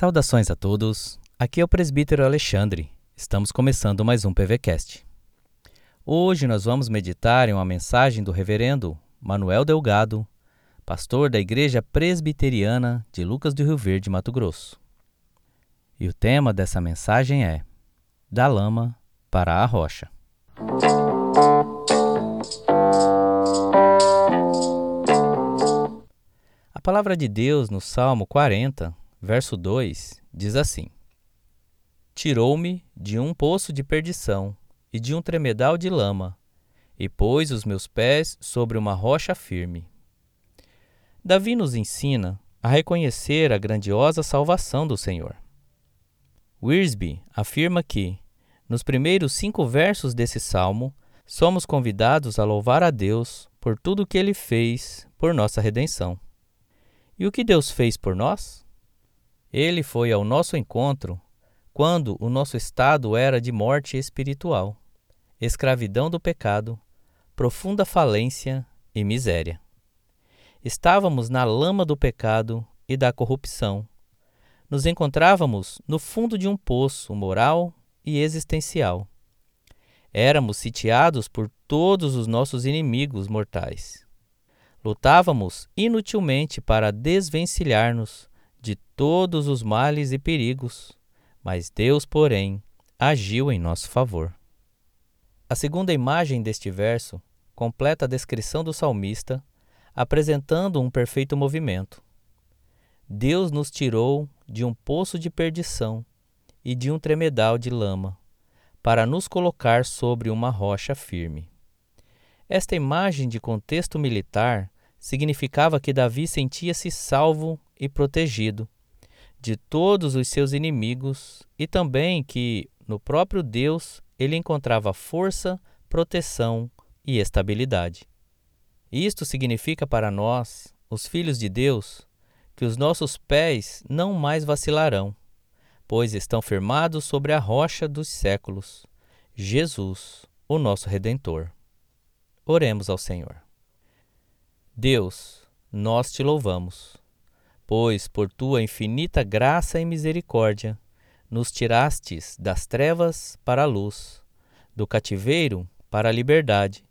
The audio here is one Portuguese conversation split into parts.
Saudações a todos. Aqui é o presbítero Alexandre. Estamos começando mais um PVcast. Hoje nós vamos meditar em uma mensagem do reverendo Manuel Delgado, pastor da Igreja Presbiteriana de Lucas do Rio Verde, Mato Grosso. E o tema dessa mensagem é Da lama para a rocha. A palavra de Deus no Salmo 40, verso 2, diz assim: Tirou-me de um poço de perdição e de um tremedal de lama, e pôs os meus pés sobre uma rocha firme. Davi nos ensina a reconhecer a grandiosa salvação do Senhor. Wiersbe afirma que, nos primeiros cinco versos desse salmo, somos convidados a louvar a Deus por tudo o que ele fez por nossa redenção. E o que Deus fez por nós? Ele foi ao nosso encontro quando o nosso estado era de morte espiritual, escravidão do pecado, profunda falência e miséria. Estávamos na lama do pecado e da corrupção. Nos encontrávamos no fundo de um poço moral e existencial. Éramos sitiados por todos os nossos inimigos mortais. Lutávamos inutilmente para desvencilhar-nos de todos os males e perigos, mas Deus, porém, agiu em nosso favor. A segunda imagem deste verso completa a descrição do salmista, apresentando um perfeito movimento. Deus nos tirou de um poço de perdição e de um tremedal de lama, para nos colocar sobre uma rocha firme. Esta imagem de contexto militar significava que Davi sentia-se salvo e protegido de todos os seus inimigos e também que no próprio Deus ele encontrava força, proteção e estabilidade. Isto significa para nós, os filhos de Deus, que os nossos pés não mais vacilarão, pois estão firmados sobre a rocha dos séculos, Jesus, o nosso Redentor. Oremos ao Senhor. Deus, nós te louvamos pois por tua infinita graça e misericórdia nos tirastes das trevas para a luz, do cativeiro para a liberdade,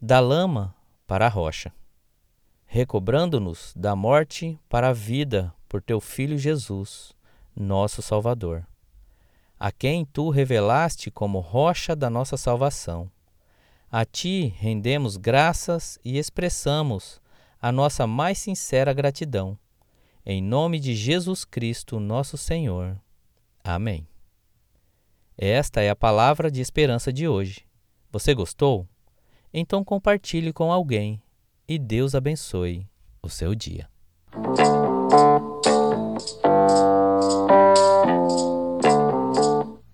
da lama para a rocha, recobrando-nos da morte para a vida por teu Filho Jesus, nosso Salvador, a quem tu revelaste como rocha da nossa salvação. A ti rendemos graças e expressamos a nossa mais sincera gratidão em nome de Jesus Cristo, nosso Senhor. Amém. Esta é a palavra de esperança de hoje. Você gostou? Então compartilhe com alguém e Deus abençoe o seu dia.